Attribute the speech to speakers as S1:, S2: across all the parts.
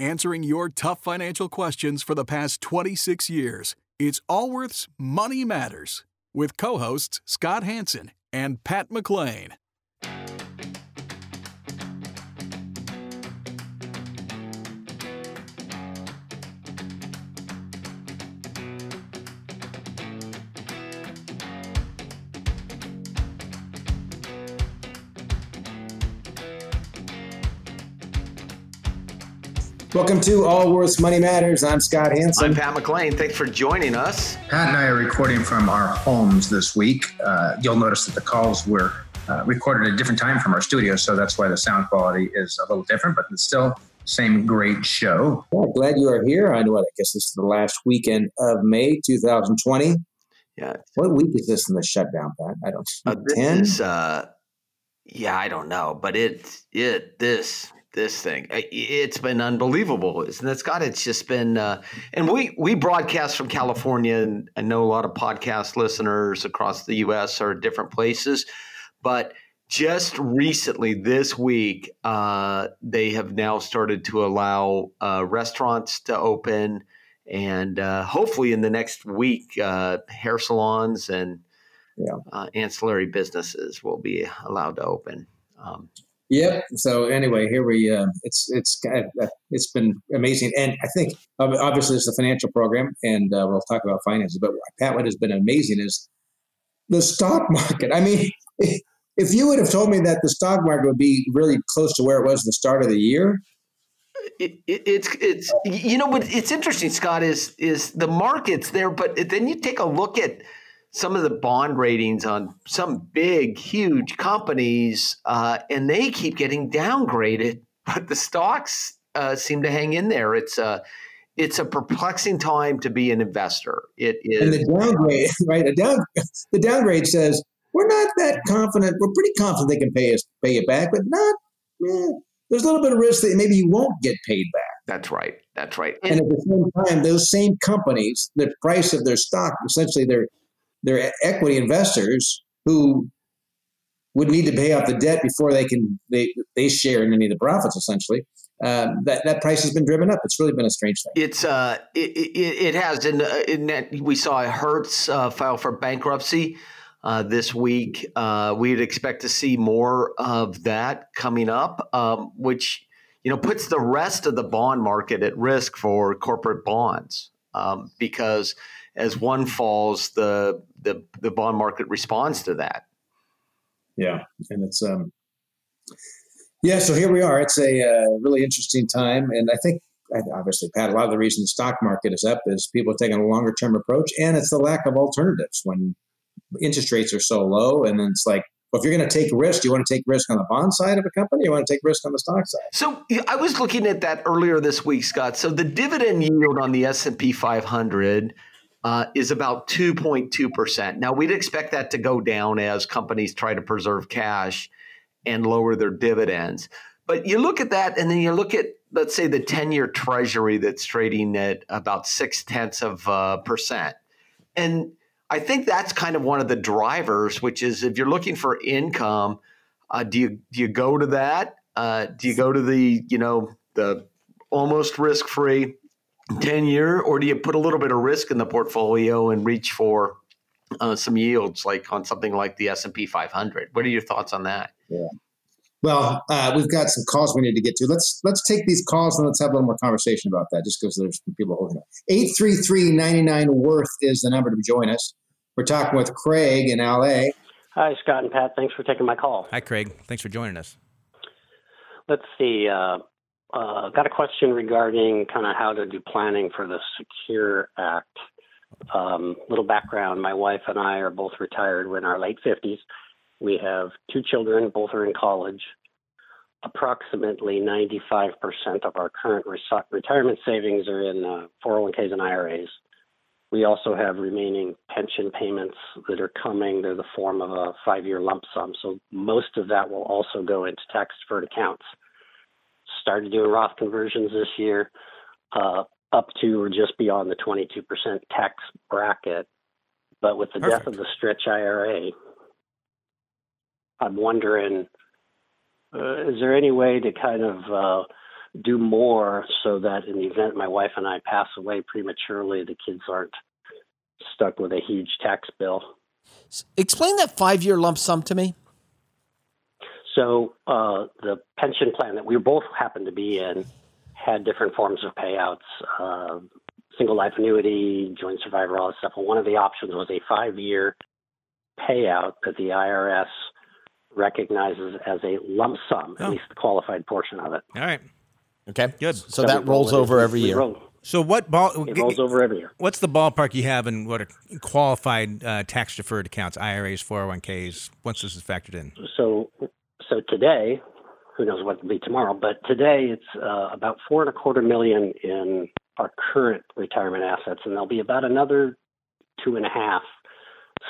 S1: answering your tough financial questions for the past 26 years. It's Allworth's Money Matters with co hosts Scott Hanson and Pat McClain.
S2: Welcome to Allworth's Money Matters. I'm Scott Hanson.
S3: I'm Pat McClain. Thanks for joining us.
S4: Pat and I are recording from our homes this week. Uh, you'll notice that the calls were uh, recorded at a different time from our studio, so that's why the sound quality is a little different, but it's still same great show.
S2: Well, glad you are here. I know what I guess this is the last weekend of May 2020.
S3: Yeah.
S2: What week is this in the shutdown, Pat? I don't.
S3: Uh, this
S2: 10?
S3: is, uh, yeah, I don't know, but it it this this thing. It's been unbelievable isn't it scott? It's just been uh, and we we broadcast from california and i know a lot of podcast listeners across the us are different places but just recently this week uh, they have now started to allow uh, restaurants to open and uh, hopefully in the next week uh, hair salons and
S2: Yeah.
S3: uh, ancillary businesses will be allowed to open. Um,
S2: Yep. So anyway, here we. Uh, it's it's uh, it's been amazing, and I think obviously it's a financial program, and uh, we'll talk about finances. But Pat, what has been amazing is the stock market. I mean, if you would have told me that the stock market would be really close to where it was the start of the year,
S3: it, it, it's it's you know what it's interesting scott is is the market's there but then you take a look at some of the bond ratings on some big huge companies uh, and they keep getting downgraded but the stocks uh, seem to hang in there it's a it's a perplexing time to be an investor it
S2: and the downgrade, right? The down the downgrade says we're not that confident. We're pretty confident they can pay us pay it back, but not. eh, there's a little bit of risk that maybe you won't get paid back.
S3: that's right that's right
S2: And
S3: and,
S2: at the same time, those same companies, the price of their stock, essentially their their equity investors who would need to pay off the debt before they can they they share in any of the profits. Essentially, um, that that price has been driven up. It's really been a strange thing.
S3: It's uh, it, it, it has, and in we saw Hertz uh, file for bankruptcy uh, this week. Uh, we'd expect to see more of that coming up, um, which you know puts the rest of the bond market at risk for corporate bonds um, because as one falls, the the the bond market responds to that.
S2: Yeah, and it's um, yeah. So here we are. It's a uh, really interesting time, and I think obviously, Pat, a lot of the reason the stock market is up is people are taking a longer term approach, and it's the lack of alternatives when interest rates are so low, and then it's like. Well, if you're going to take risk, do you want to take risk on the bond side of a company? Or you want to take risk on the stock side?
S3: So I was looking at that earlier this week, Scott. So the dividend yield on the S and P 500 uh, is about 2.2 percent. Now we'd expect that to go down as companies try to preserve cash and lower their dividends. But you look at that, and then you look at let's say the 10-year Treasury that's trading at about six tenths of uh, percent, and I think that's kind of one of the drivers, which is if you're looking for income, uh, do you do you go to that? Uh, do you go to the you know the almost risk free ten year, or do you put a little bit of risk in the portfolio and reach for uh, some yields like on something like the S and P 500? What are your thoughts on that? Yeah.
S2: Well, uh, we've got some calls we need to get to. Let's let's take these calls and let's have a little more conversation about that. Just because there's some people holding up. 833-99 worth is the number to join us. We're talking with Craig in LA.
S5: Hi, Scott and Pat. Thanks for taking my call.
S6: Hi, Craig. Thanks for joining us.
S5: Let's see. Uh, uh, got a question regarding kind of how to do planning for the Secure Act. Um, little background: My wife and I are both retired. We're in our late fifties. We have two children. Both are in college. Approximately 95% of our current resi- retirement savings are in uh, 401ks and IRAs. We also have remaining pension payments that are coming. They're the form of a five year lump sum. So most of that will also go into tax deferred accounts. Started doing Roth conversions this year uh, up to or just beyond the 22% tax bracket. But with the death of the stretch IRA, I'm wondering uh, is there any way to kind of uh, do more so that in the event my wife and I pass away prematurely, the kids aren't stuck with a huge tax bill.
S6: Explain that five year lump sum to me.
S5: So uh, the pension plan that we both happened to be in had different forms of payouts, uh, single life annuity, joint survivor, all that stuff. And one of the options was a five year payout that the IRS recognizes as a lump sum,
S7: Oh.
S5: at least the qualified portion of it.
S7: All right.
S6: Okay.
S7: Good.
S6: So that rolls
S5: roll
S6: over every year.
S5: roll-
S7: So what ball?
S5: It rolls over every year.
S7: What's the ballpark you have in what are qualified uh, tax deferred accounts, IRAs, 401ks? Once this is factored in,
S5: So, so today, who knows what it'll be tomorrow, but today it's uh, about four and a quarter million in our current retirement assets, and there'll be about another two and a half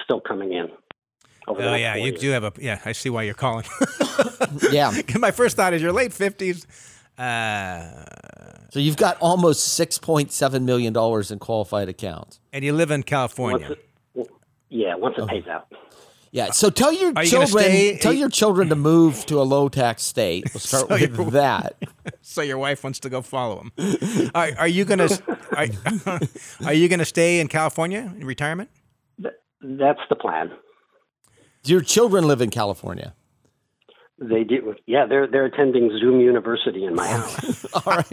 S5: still coming in. Over
S7: oh yeah, you
S5: years.
S7: do have a yeah. I see why you're calling.
S6: Yeah.
S7: My first thought is your late fifties. Uh,
S6: So you've got almost six point seven million dollars in qualified accounts.
S7: and you live in
S5: Once
S7: California.
S5: it, yeah, once it pays out.
S6: Yeah. So tell your
S7: Are you
S6: children
S7: stay-
S6: tell your children to move to a low tax state. We'll start
S7: So
S6: with
S7: you're-
S6: that.
S7: so your wife wants to go follow him. Are, are you gonna are, are you gonna stay in California in retirement?
S5: That's the plan.
S6: Do your children live in California?
S5: They do. Yeah, they're they're attending Zoom University in my house.
S6: All right.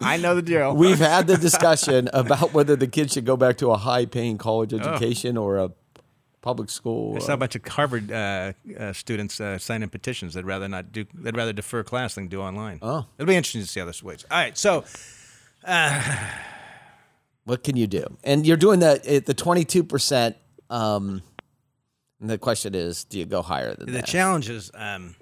S7: I know the drill.
S6: We've had the discussion about whether the kids should go back to a high paying college education or a public school.
S7: I saw a bunch of Harvard uh, uh, students uh, signing petitions. They'd rather not do. They'd rather defer class than do online.
S6: Oh.
S7: it'll be interesting to see how this waits. All right, so
S6: what can you do? And you're doing the eh, the twenty two percent. Um, and the question is, do you go higher than
S7: the
S6: that?
S7: The challenge is um,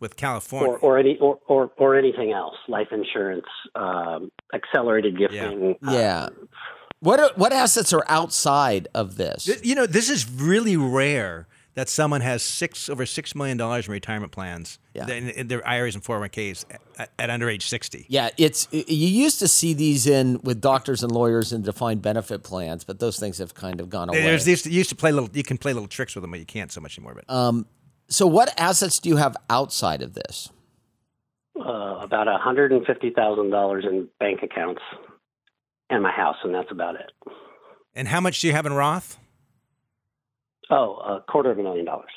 S7: with California.
S5: or, or any or, or, or anything else, life insurance, um, accelerated gifting. uh,
S6: yeah. What are, what assets are outside of this?
S7: You know, this is really rare that someone has six over six million dollars in retirement plans
S6: Yeah.
S7: in, in their IRAs and 401ks at, at under age sixty.
S6: Yeah, it's you used to see these in with doctors and lawyers and defined benefit plans, but those things have kind of gone away.
S7: There's these. You used to play little. You can play little tricks with them, but you can't so much anymore. But
S6: Um, so, what assets do you have outside of this?
S5: uh, about hundred and fifty thousand dollars in bank accounts and my house, and that's about it.
S7: and how much do you have in Roth?
S5: Oh, a quarter of a million dollars.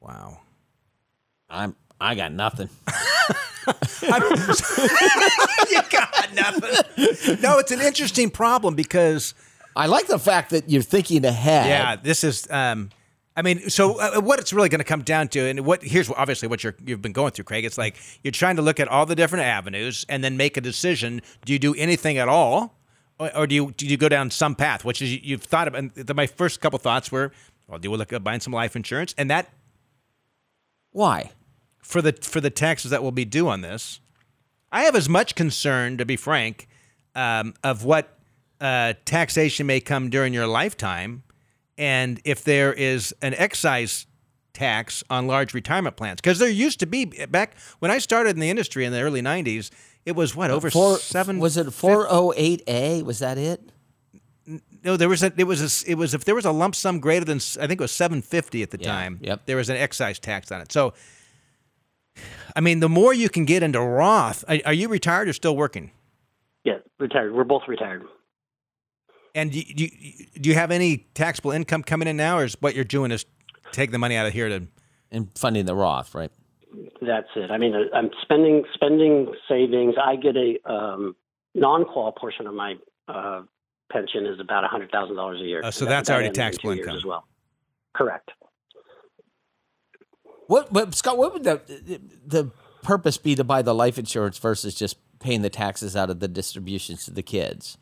S7: Wow.
S6: I'm I got nothing.
S7: you got nothing. No, it's an interesting problem because
S6: I like the fact that you're thinking ahead.
S7: yeah, this is. Um, I mean, so uh, what it's really going to come down to, and what here's obviously what you're you've been going through, Craig. It's like you're trying to look at all the different avenues and then make a decision. Do you do anything at all, or, or do you do you go down some path? Which is you've thought of. And the, my first couple thoughts were, well, do we look at buying some life insurance, and that
S6: Why?
S7: for the for the taxes that will be due on this. I have as much concern, to be frank, um, of what uh, taxation may come during your lifetime, and if there is an excise tax on large retirement plans, because there used to be eh, back when I started in the industry in the early '90s. It was what over
S6: Four,
S7: seven?
S6: was it four oh eight A? Was that it?
S7: No, there was a. It was a. It was if there was a lump sum greater than I think it was seven fifty at the
S6: Yeah,
S7: time.
S6: yep.
S7: There was an excise tax on it. So, I mean, the more you can get into Roth, are, are you retired or still working?
S5: Yeah, retired. We're both retired.
S7: And do you, do you, have any taxable income coming in now, or is what you're doing is take the money out of here to?
S6: And funding the Roth, right?
S5: That's it. I mean, uh, I'm spending spending savings. I get a um, non-qual portion of my uh, pension is about hundred thousand dollars a year.
S7: Oh, so that's
S5: that
S7: already
S5: ends in
S7: taxable
S5: two
S7: income.
S5: as well. Correct.
S6: What, but Scott, what would the the purpose be to buy the life insurance versus just paying the taxes out of the distributions to the kids?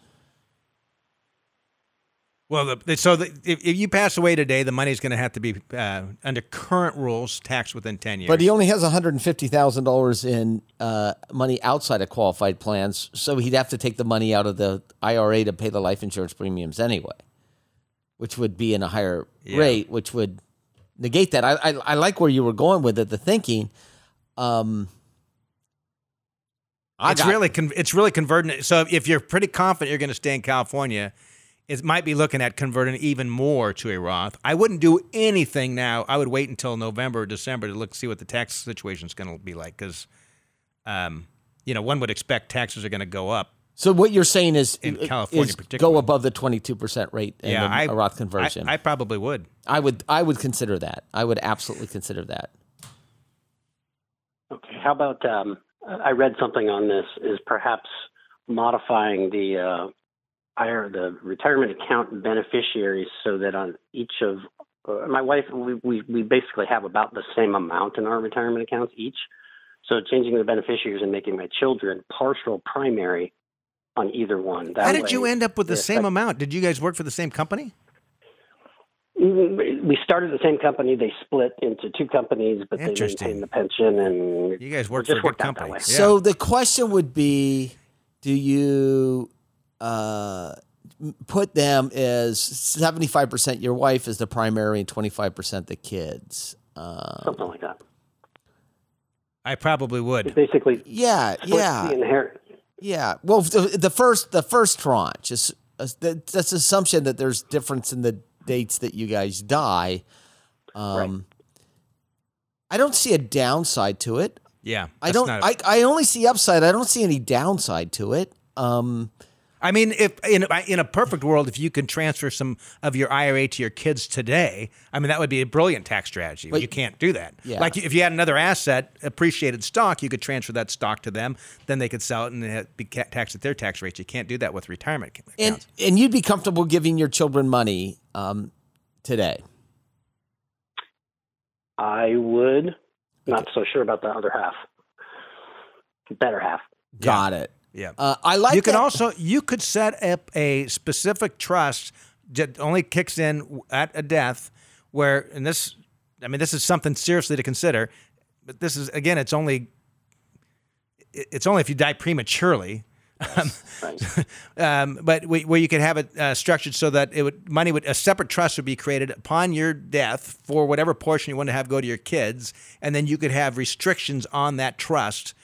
S7: Well, the, so the, if, if you pass away today, the money's going to have to be uh, under current rules taxed within ten years.
S6: But he only has one hundred and fifty thousand dollars in uh, money outside of qualified plans, so he'd have to take the money out of the IRA to pay the life insurance premiums anyway, which would be in a higher
S7: Yeah.
S6: rate, which would negate that. I, I I like where you were going with it, the thinking. Um,
S7: it's really con- it's really converting. So if you're pretty confident you're going to stay in California, it might be looking at converting even more to a Roth. I wouldn't do anything now. I would wait until November or December to look see what the tax situation is going to be like because, um, you know, one would expect taxes are going to go up.
S6: So what you're saying is,
S7: In
S6: is
S7: California
S6: go above the 22% rate in
S7: Yeah,
S6: the,
S7: I,
S6: a Roth conversion.
S7: I
S6: I,
S7: probably would.
S6: I would I would consider that. I would absolutely consider that.
S5: Okay. How about um, I read something on this is perhaps modifying the uh, IR, the retirement account beneficiaries so that on each of uh, my wife we, we we basically have about the same amount in our retirement accounts each. So changing the beneficiaries and making my children partial primary on either one. That
S7: How did
S5: way-
S7: you end up with the
S5: Yes,
S7: same
S5: I-
S7: amount? Did you guys work for the same company?
S5: We started the same company. They split into two companies, but they
S7: Interesting.
S5: maintained the pension and
S7: You guys
S5: it
S7: worked for a
S5: just
S7: good
S5: worked out that
S7: company. Yeah.
S6: So the question would be, do you uh, put them as 75% your wife is the primary and 25% the kids? Uh,
S5: something like that.
S7: I probably
S5: It's
S7: would.
S5: basically
S6: yeah,
S5: split the
S6: yeah,
S5: inherit.
S6: yeah. Well, the, the first the first tranche is uh, that- that's assumption that there's difference in the dates that you guys die. Um, I don't see a downside to it.
S7: Yeah.
S6: I don't.
S7: not-
S6: I, I only see upside. I don't see any downside to it. Um,
S7: I mean, if in in a perfect world, if you can transfer some of your IRA to your kids today, I mean that would be a brilliant tax strategy. But
S6: But-
S7: you can't do that.
S6: Yeah.
S7: Like if you had another asset, appreciated stock, you could transfer that stock to them. Then they could sell it and be taxed at their tax rates. You can't do that with retirement ac-
S6: and
S7: accounts.
S6: and you'd be comfortable giving your children money um, today.
S5: I would. Not so sure about the other half. Better half.
S6: Got it.
S7: Yeah.
S6: Uh, I like.
S7: you could
S6: that-
S7: also you could set up a specific trust that only kicks in at a death where and this i mean this is something seriously to consider but this is again it's only it's only if you die prematurely um, um, but we- where you could have it uh, structured so that it would money would a separate trust would be created upon your death for whatever portion you want to have go to your kids, and then you could have restrictions on that trust.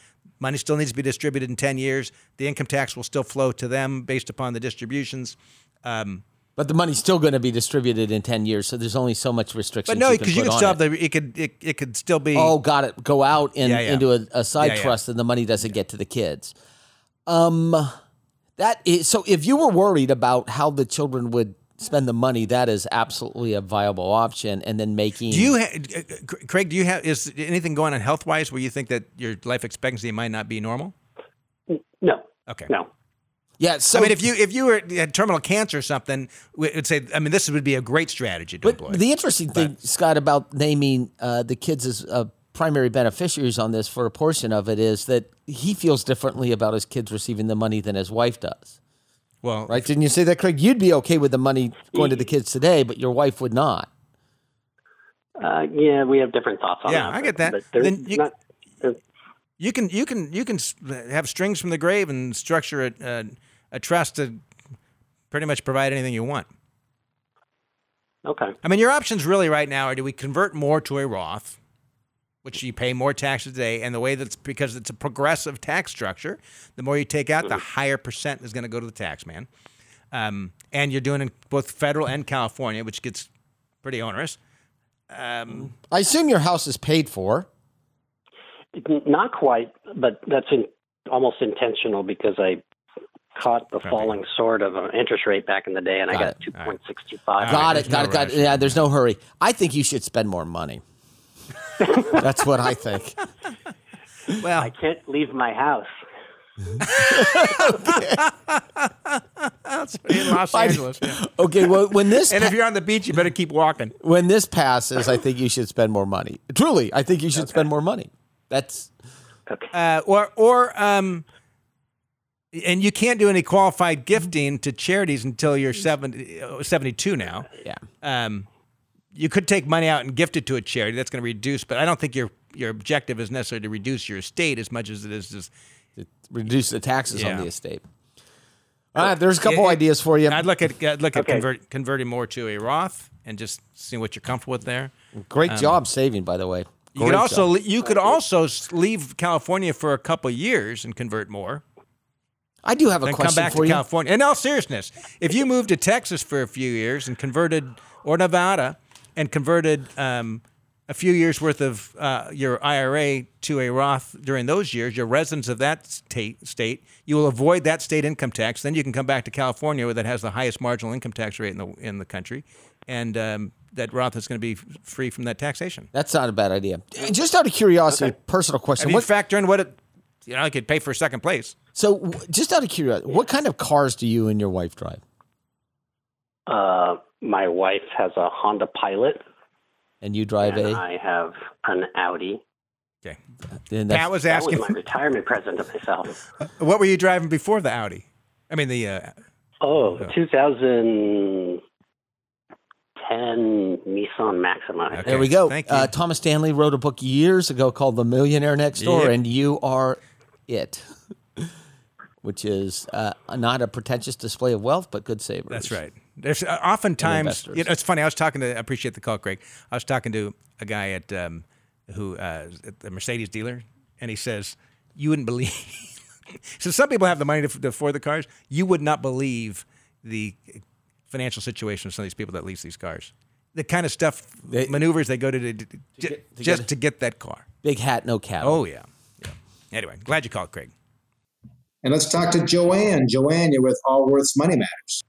S7: Money still needs to be distributed in ten years. The income tax will still flow to them based upon the distributions. Um,
S6: But the money's still going to be distributed in ten years, so there's only so much restrictions.
S7: but no,
S6: you
S7: because you
S6: put
S7: could
S6: on
S7: still
S6: it.
S7: the it could it, it could still be
S6: Oh, got it. Go out and
S7: Yeah, yeah.
S6: into a, a side
S7: yeah.
S6: trust, and the money doesn't get to the kids. Um, that is so. If you were worried about how the children would spend the money, that is absolutely a viable option. And then making
S7: Do you, ha- uh, Craig? Do you have is anything going on health wise where you think that your life expectancy might not be normal?
S5: No.
S7: Okay.
S5: No.
S6: yeah. So
S7: I mean, if you if you were had terminal cancer or something, we would say. I mean, this would be a great strategy to
S6: But
S7: employ.
S6: the interesting thing, Scott, about naming uh, the kids as uh, primary beneficiaries on this for a portion of it is that he feels differently about his kids receiving the money than his wife does.
S7: Well,
S6: Right? Didn't you say that, Craig? You'd be okay with the money going to the kids today, but your wife would not.
S5: Uh, yeah, we have different thoughts on
S7: Yeah,
S5: that.
S7: Yeah, I get that.
S5: But
S7: Then you-
S5: not, uh,
S7: you can you can you can have strings from the grave and structure a, a, a trust to pretty much provide anything you want.
S5: okay.
S7: I mean, your options really right now are: do we convert more to a Roth, which you pay more taxes today, and the way that's because it's a progressive tax structure. The more you take out, the higher percent is going to go to the tax man. Um, and you're doing it in both federal and California, which gets pretty onerous. Um,
S6: I assume your house is paid for.
S5: Not quite, but that's in, almost intentional because I caught the falling sword of an interest rate back in the day, and I
S6: Got
S5: got two point sixty five.
S6: Got
S7: there's
S6: it. Got it. Got it. Yeah, there's no hurry. I think you should spend more money. That's what I think.
S7: well,
S5: I can't leave my house.
S7: in Los Angeles. yeah.
S6: Okay, well, when this
S7: And
S6: pa-
S7: if you're on the beach, you better keep walking.
S6: when this passes, I think you should spend more money. Truly, I think you should spend more money. That's
S5: Okay.
S7: uh, or or um, and you can't do any qualified gifting to charities until you're 70, uh, 72 now.
S6: yeah.
S7: Um, you could take money out and gift it to a charity. That's going to reduce, but I don't think your your objective is necessarily to reduce your estate as much as it is just.
S6: Reduce the taxes on the estate. All right, there's a couple
S7: Yeah,
S6: ideas for you.
S7: I'd look at I'd look at convert, converting more to a Roth and just see what you're comfortable with there.
S6: Great job saving, by the way.
S7: Um, You could also
S6: job.
S7: you could also leave California for a couple years and convert more.
S6: I do have a
S7: then
S6: question
S7: come back
S6: for
S7: to
S6: you.
S7: California. In all seriousness, if you moved to Texas for a few years and converted, or Nevada, and converted um, a few years worth of uh, your IRA to a Roth during those years, you're residents of that state, state, you will avoid that state income tax. Then you can come back to California, where that has the highest marginal income tax rate in the in the country, and um, that Roth is going to be free from that taxation.
S6: That's not a bad idea. Just out of curiosity, okay. personal question.
S7: And you factor in what it, you know, I could pay for second place.
S6: So, just out of curiosity, what kind of cars do you and your wife drive?
S5: Uh, my wife has a Honda Pilot.
S6: And you drive
S5: and
S6: a?
S5: I have an Audi.
S7: Okay. Pat was asking.
S5: That was my retirement present to myself.
S7: what were you driving before the Audi? I mean the. Uh,
S5: oh, 2010 Nissan Maxima.
S6: Okay. There we go. Thank you. Uh, Thomas Stanley wrote a book years ago called The Millionaire Next Door, yep. and you are it. Which is uh, not a pretentious display of wealth, but good savers.
S7: That's right. There's uh, oftentimes, you know, it's funny. I was talking to, I appreciate the call, Craig. I was talking to a guy at um, who uh, at the Mercedes dealer, and he says, "You wouldn't believe." so some people have the money to, to afford the cars. You would not believe the financial situation of some of these people that lease these cars. The kind of stuff, they, maneuvers they go to, to, to, to get, just get to get that car.
S6: Big hat, no cap.
S7: Oh yeah. yeah. Anyway, glad you called, Craig.
S2: And let's talk to Joanne. Joanne, you're with Allworth's Money Matters.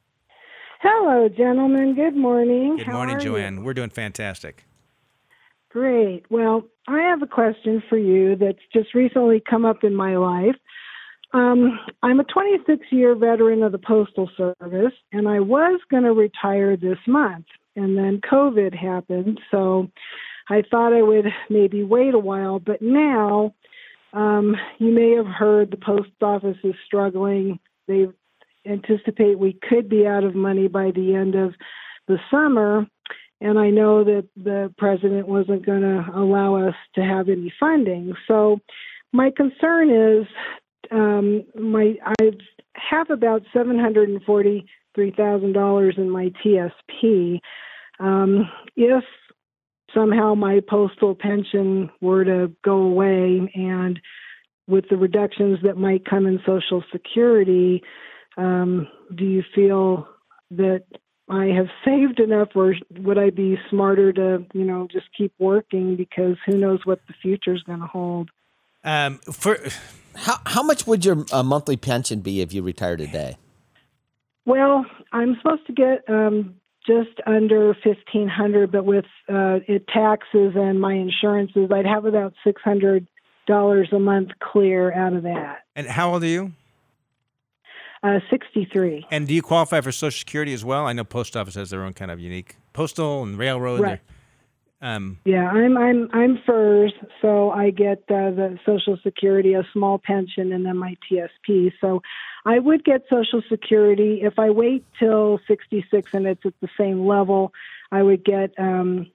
S8: Hello, gentlemen. Good morning.
S7: Good morning, Joanne. You? We're doing fantastic.
S8: Great. Well, I have a question for you that's just recently come up in my life. Um, I'm a 26 year veteran of the Postal Service, and I was going to retire this month. And then COVID happened, so I thought I would maybe wait a while. But now, um, you may have heard the post office is struggling. They've anticipate we could be out of money by the end of the summer. And I know that the president wasn't going to allow us to have any funding. So my concern is um, my I have about seven hundred and forty three thousand dollars in my TSP. Um, if somehow my postal pension were to go away and with the reductions that might come in Social Security, um, do you feel that I have saved enough, or would I be smarter to, you know, just keep working because who knows what the future is going to hold?
S7: Um, for
S6: how how much would your uh, monthly pension be if you retired today?
S8: Well, I'm supposed to get um, just under fifteen hundred, but with uh, it taxes and my insurances, I'd have about six hundred dollars a month clear out of that.
S7: And how old are you?
S8: Uh, 63.
S7: And do you qualify for Social Security as well? I know post office has their own kind of unique postal and railroad.
S8: Right. Um, yeah, I'm I'm I'm FERS, so I get uh, the Social Security, a small pension, and then my TSP. So I would get Social Security if I wait till 66 and it's at the same level. I would get um,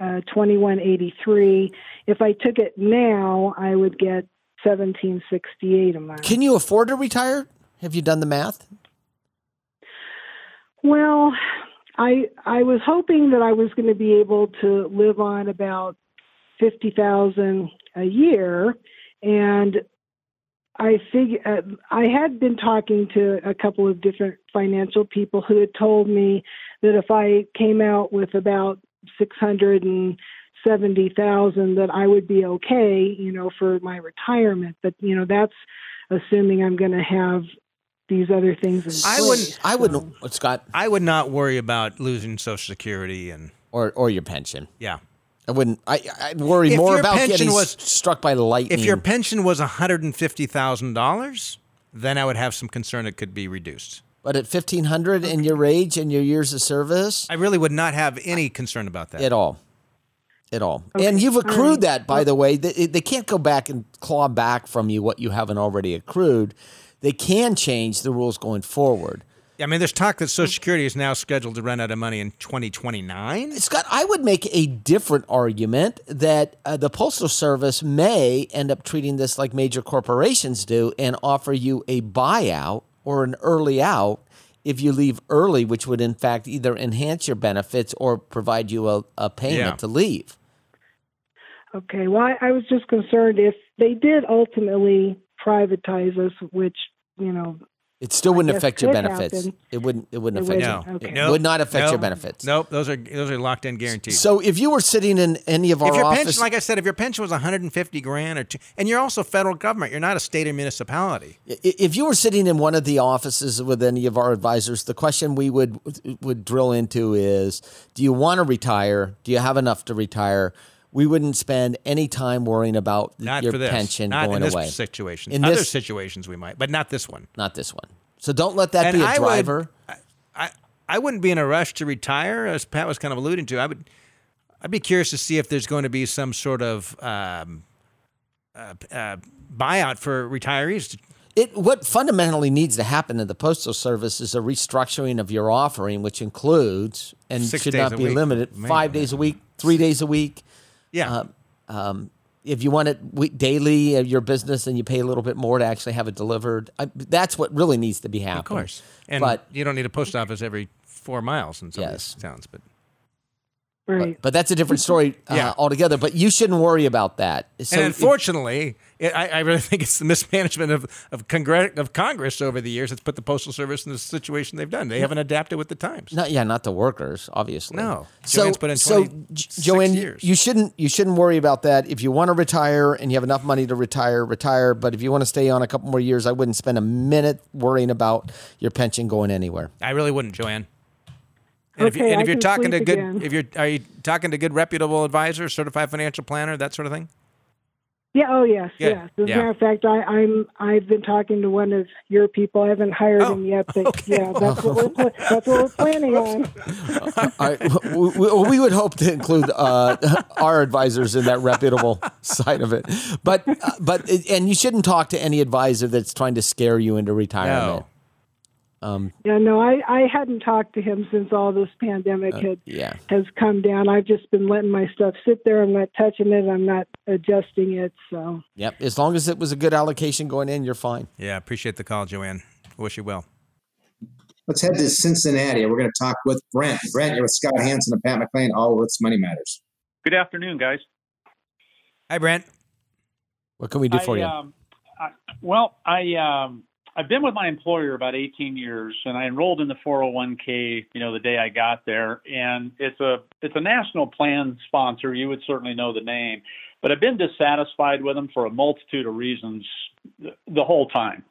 S8: uh, 2183. If I took it now, I would get 1768 a month.
S6: Can you afford to retire? Have you done the math?
S8: Well, I I was hoping that I was going to be able to live on about fifty thousand a year, and I figure uh, I had been talking to a couple of different financial people who had told me that if I came out with about six hundred and seventy thousand, that I would be okay, you know, for my retirement. But you know, that's assuming I'm going to have these other things in
S6: I wouldn't. I wouldn't. Scott.
S7: I would not worry about losing Social Security and
S6: or or your pension.
S7: Yeah.
S6: I wouldn't. I, I'd worry if more about getting was, struck by lightning.
S7: If your pension was one hundred and fifty thousand dollars, then I would have some concern it could be reduced.
S6: But at fifteen hundred in your age and your years of service,
S7: I really would not have any concern about that
S6: at all. At all, okay. and you've accrued that, by the way. They, they can't go back and claw back from you what you haven't already accrued they can change the rules going forward.
S7: Yeah, I mean, there's talk that Social Security is now scheduled to run out of money in 2029.
S6: Scott, I would make a different argument that uh, the Postal Service may end up treating this like major corporations do and offer you a buyout or an early out if you leave early, which would in fact either enhance your benefits or provide you a, a payment yeah. to leave.
S8: Okay, well, I, I was just concerned if they did ultimately privatize us, which you know
S6: It still wouldn't affect your benefits.
S8: happen.
S6: It wouldn't. It wouldn't
S8: It
S6: affect.
S8: wouldn't.
S6: You.
S8: Okay.
S6: It would not affect your benefits.
S7: Nope, those are those are locked in guarantees.
S6: So if you were sitting in any of our
S7: if your
S6: offices,
S7: pension, like I said, if your pension was 150 grand or two, and you're also federal government, you're not a state or municipality.
S6: If you were sitting in one of the offices with any of our advisors, the question we would would drill into is: Do you want to retire? Do you have enough to retire? We wouldn't spend any time worrying about
S7: Not
S6: your
S7: for this.
S6: pension
S7: not
S6: going
S7: in this
S6: away.
S7: situation.
S6: In
S7: Other
S6: this-
S7: situations we might, but not this one.
S6: Not this one. So don't let that
S7: And
S6: be a
S7: I would-
S6: driver.
S7: I I wouldn't be in a rush to retire, as Pat was kind of alluding to. I would. I'd be curious to see if there's going to be some sort of um, uh, uh, buyout for retirees.
S6: It what fundamentally needs to happen in the postal service is a restructuring of your offering, which includes and
S7: Six
S6: should not be limited five days a week, three days a week.
S7: Yeah,
S6: Um, if you want it daily of your business, and you pay a little bit more to actually have it delivered. I, that's what really needs to be happening.
S7: of course. And
S6: but
S7: you don't need a post office every four miles in some of
S6: Yes.
S7: these towns. But
S8: Right.
S6: but, but that's a different story uh,
S7: Yeah.
S6: altogether. But you shouldn't worry about that. So
S7: and unfortunately, it, I, I really think it's the mismanagement of of, Congre- of Congress over the years that's put the postal service in the situation they've done. They haven't adapted with the times.
S6: Not yeah, not the workers, obviously.
S7: No.
S6: So,
S7: put in
S6: so Joanne, you-
S7: years.
S6: you shouldn't you shouldn't worry about that. If you want to retire and you have enough money to retire, retire. But if you want to stay on a couple more years, I wouldn't spend a minute worrying about your pension going anywhere.
S7: I really wouldn't, Joanne. And if, you,
S8: Okay,
S7: and
S8: I
S7: if you're talking to good,
S8: again.
S7: if you're are you talking to good reputable advisors, certified financial planner, that sort of thing?
S8: Yeah. Oh, yes.
S7: Good.
S8: Yes. As a
S7: Yeah.
S8: matter of fact, I, I'm I've been talking to one of your people. I haven't hired
S7: Oh,
S8: him yet, but
S7: okay.
S8: yeah, that's what we're that's what we're planning on.
S6: I, we, we- we would hope to include uh, our advisors in that reputable side of it. But uh, but and you shouldn't talk to any advisor that's trying to scare you into retirement.
S7: No.
S6: Um,
S8: Yeah. No, I I hadn't talked to him since all this pandemic had
S6: yeah.
S8: has come down. I've just been letting my stuff sit there. I'm not touching it. I'm not adjusting it. So
S6: Yep. As long as it was a good allocation going in, you're fine.
S7: Yeah, appreciate the call, Joanne. Wish you well.
S2: Let's head to Cincinnati. We're going to talk with Brent. Brent, you're with Scott Hanson and Pat McClain. Allworth's Money Matters.
S9: Good afternoon, guys.
S7: Hi, Brent.
S6: What can we do for you?
S9: Um, I, well, I um, I've been with my employer about 18 years, and I enrolled in the 401k. You know, the day I got there, and it's a it's a national plan sponsor. You would certainly know the name, but I've been dissatisfied with them for a multitude of reasons the, whole time.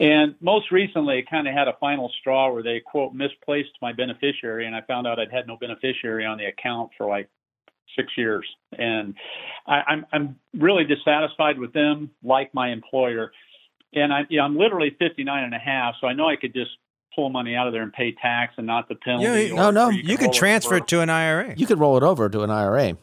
S9: And most recently, it kind of had a final straw where they quote misplaced my beneficiary, and I found out I'd had no beneficiary on the account for like six years, and I, I'm I'm really dissatisfied with them, like my employer, and I you know, I'm literally 59 and a half, so I know I could just pull money out of there and pay tax and not the penalty.
S7: Yeah, you-
S6: No, no,
S7: You
S9: roll
S7: could transfer
S9: over.
S7: it to an IRA.
S6: You could roll it over to an IRA.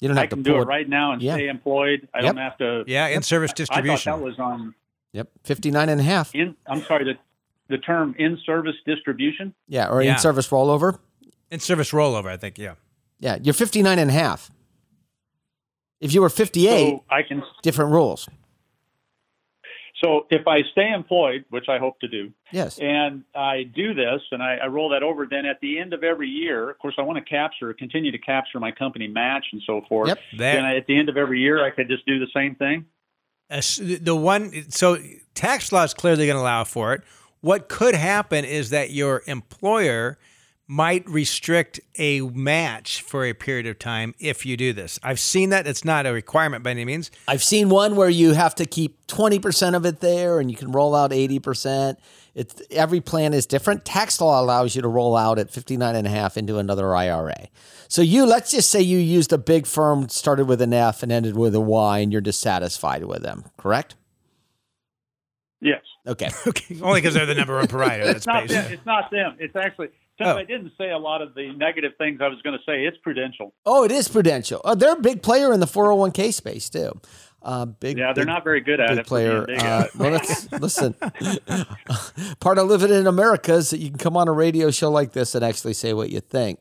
S6: You don't have
S9: I can
S6: to pull
S9: do it right now and
S6: Yeah.
S9: stay employed. I
S6: Yep.
S9: don't have to.
S7: Yeah, in service distribution.
S9: I thought
S7: distribution.
S9: that was on
S6: Yep. 59 and a half.
S9: in. I'm sorry, the the term in service distribution.
S6: Yeah. Or
S7: Yeah.
S6: in service rollover.
S7: in service rollover, I think. Yeah.
S6: Yeah. You're 59 and a half. If you were 58,
S9: So I can.
S6: different rules.
S9: So if I stay employed, which I hope to do,
S6: Yes.
S9: and I do this and I, I roll that over, then at the end of every year, of course, I want to capture, continue to capture my company match and so forth.
S6: Yep.
S7: That-
S9: Then I, at the end of every year, I could just do the same thing.
S7: As- the one so tax law is clearly going to allow for it. What could happen is that your employer might restrict a match for a period of time if you do this. I've seen that. It's not a requirement by any means.
S6: I've seen one where you have to keep 20% of it there and you can roll out 80%. It's every plan is different. Tax law allows you to roll out at 59 and a half into another IRA. So you let's just say you used a big firm started with an F and ended with a Y and you're dissatisfied with them, correct?
S9: Yes.
S6: Okay.
S7: Okay, only because they're the number one provider. That's
S9: It's not them. It's not them. It's actually since
S7: Oh.
S9: I didn't say a lot of the negative things I was going to say. It's Prudential.
S6: Oh, it is Prudential. Oh, they're a big player in the 401k space too. Uh, big,
S9: Yeah, they're
S6: big-
S9: not very good at
S6: big
S9: it.
S6: player. Uh, well, listen. Part of living in America is that you can come on a radio show like this and actually say what you think.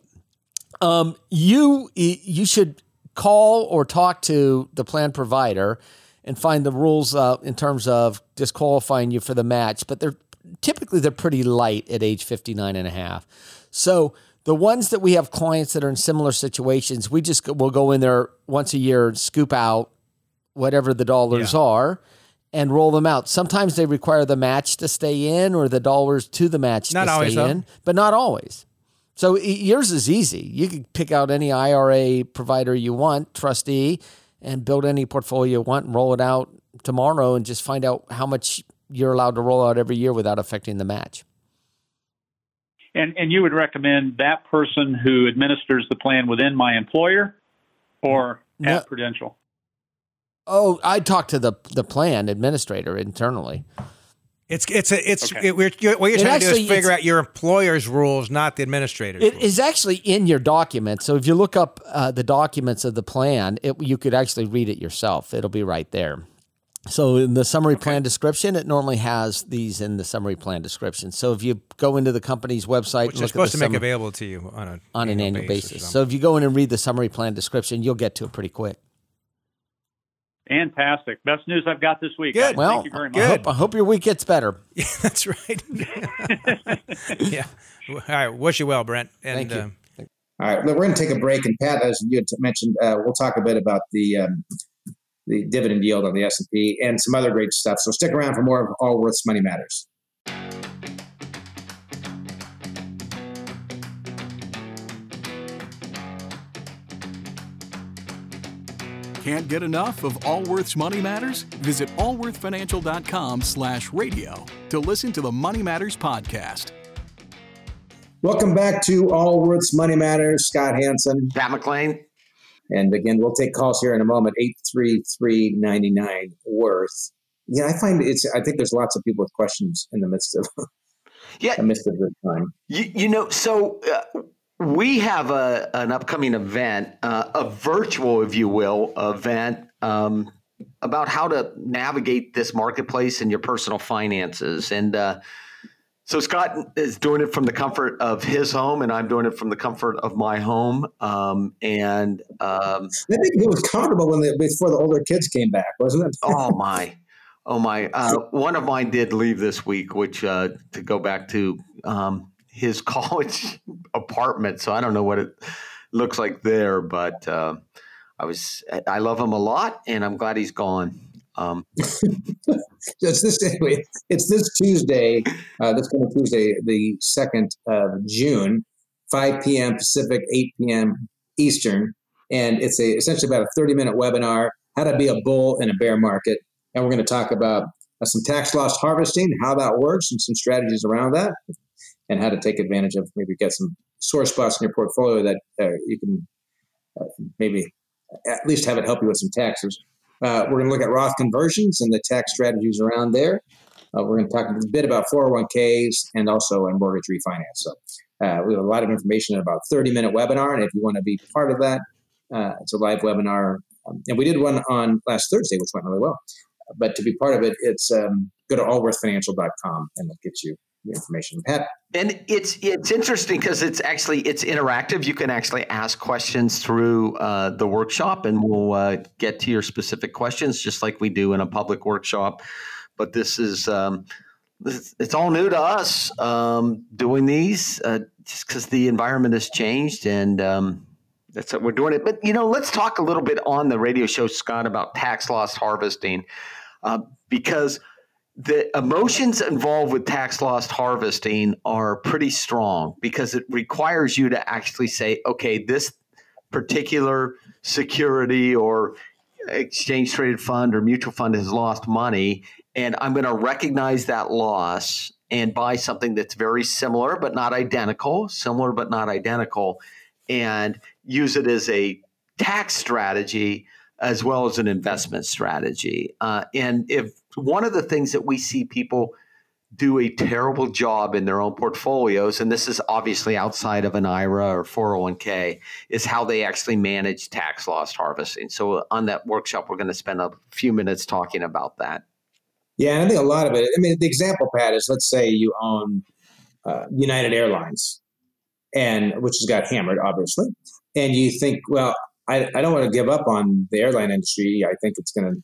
S6: Um, you you should call or talk to the plan provider and find the rules uh, in terms of disqualifying you for the match. But they're typically they're pretty light at age 59 and a half. So the ones that we have clients that are in similar situations, we just will go in there once a year and scoop out whatever the dollars are and roll them out. Sometimes they require the match to stay in or the dollars to the match
S7: Not
S6: to
S7: always,
S6: stay
S7: though.
S6: in, but not always. So yours is easy. You can pick out any IRA provider you want, trustee, and build any portfolio you want and roll it out tomorrow and just find out how much you're allowed to roll out every year without affecting the match.
S9: And and you would recommend that person who administers the plan within my employer or
S6: No.
S9: at Prudential?
S6: Oh, I talked to the the plan administrator internally.
S7: It's it's a it's
S9: Okay.
S7: it, we're, you're, what you're
S6: It
S7: trying to do is figure out your employer's rules, not the administrator's.
S6: It
S7: rules.
S6: is actually in your document. So if you look up uh, the documents of the plan, it, you could actually read it yourself. It'll be right there. So in the summary plan description, it normally has these in the summary plan description. So if you go into the company's website,
S7: which
S6: and
S7: they're supposed
S6: at
S7: to make
S6: summary-
S7: available to you on a
S6: on an annual
S7: or
S6: basis. So if you go in and read the summary plan description, you'll get to it pretty quick.
S9: Fantastic. Best news I've got this week.
S7: Good.
S6: Well,
S9: Thank you very much.
S6: I hope, I hope your week gets better.
S7: yeah, that's right. yeah. All right. Wish you well, Brent. And
S6: Thank you.
S7: uh,
S2: All right, we're going to take a break, and Pat, as you had mentioned, uh, we'll talk a bit about the um, the dividend yield on the S and P and some other great stuff. So stick around for more of Allworth's Money Matters.
S1: Can't get enough of Allworth's Money Matters? Visit allworthfinancial.com slash radio to listen to the Money Matters podcast.
S2: Welcome back to Allworth's Money Matters. Scott Hanson,
S3: Pat McClain.
S2: And again, we'll take calls here in a moment. Eight three three ninety nine worth. Yeah, I find it's. I think there's lots of people with questions in the midst of
S3: Yeah,
S2: the midst of this time.
S3: You, you know, so uh, we have a an upcoming event, uh, a virtual, if you will, event um, about how to navigate this marketplace and your personal finances. And uh, so Scott is doing it from the comfort of his home, and I'm doing it from the comfort of my home. Um, and um,
S2: I think it was comfortable when the, before the older kids came back, wasn't it?
S3: oh my oh my uh, one of mine did leave this week which uh, to go back to um, his college apartment so i don't know what it looks like there but uh, i was i love him a lot and i'm glad he's gone um,
S2: it's this anyway, it's this Tuesday, uh, this coming Tuesday, the second of June, five p.m. Pacific, eight p.m. Eastern, and it's a essentially about a thirty minute webinar: how to be a bull in a bear market, and we're going to talk about uh, some tax loss harvesting, how that works, and some strategies around that, and how to take advantage of maybe get some sore spots in your portfolio that uh, you can uh, maybe at least have it help you with some taxes. Uh, we're going to look at Roth conversions and the tax strategies around there. Uh, we're going to talk a bit about 401ks and also a mortgage refinance. So uh, we have a lot of information in about a 30 minute webinar. And if you want to be part of that, uh, it's a live webinar. Um, and we did one on last Thursday, which went really well. But to be part of it, it's um, go to allworthfinancial.com and it gets you the information.
S3: And it's it's interesting because it's actually it's interactive. You can actually ask questions through uh, the workshop, and we'll uh, get to your specific questions just like we do in a public workshop. But this is um, it's all new to us um, doing these uh, just because the environment has changed and. Um, that's what we're doing it. But you know, let's talk a little bit on the radio show, Scott, about tax loss harvesting, uh, because the emotions involved with tax loss harvesting are pretty strong because it requires you to actually say, okay, this particular security or exchange traded fund or mutual fund has lost money, and I'm going to recognize that loss and buy something that's very similar but not identical, similar but not identical, and use it as a tax strategy as well as an investment strategy. Uh, and if one of the things that we see people do a terrible job in their own portfolios, and this is obviously outside of an IRA or 401k, is how they actually manage tax loss harvesting. So, on that workshop, we're going to spend a few minutes talking about that.
S2: Yeah, I think a lot of it. I mean, the example, Pat, is let's say you own uh, United Airlines, and which has got hammered, obviously, and you think, well, I, I don't want to give up on the airline industry. I think it's going to.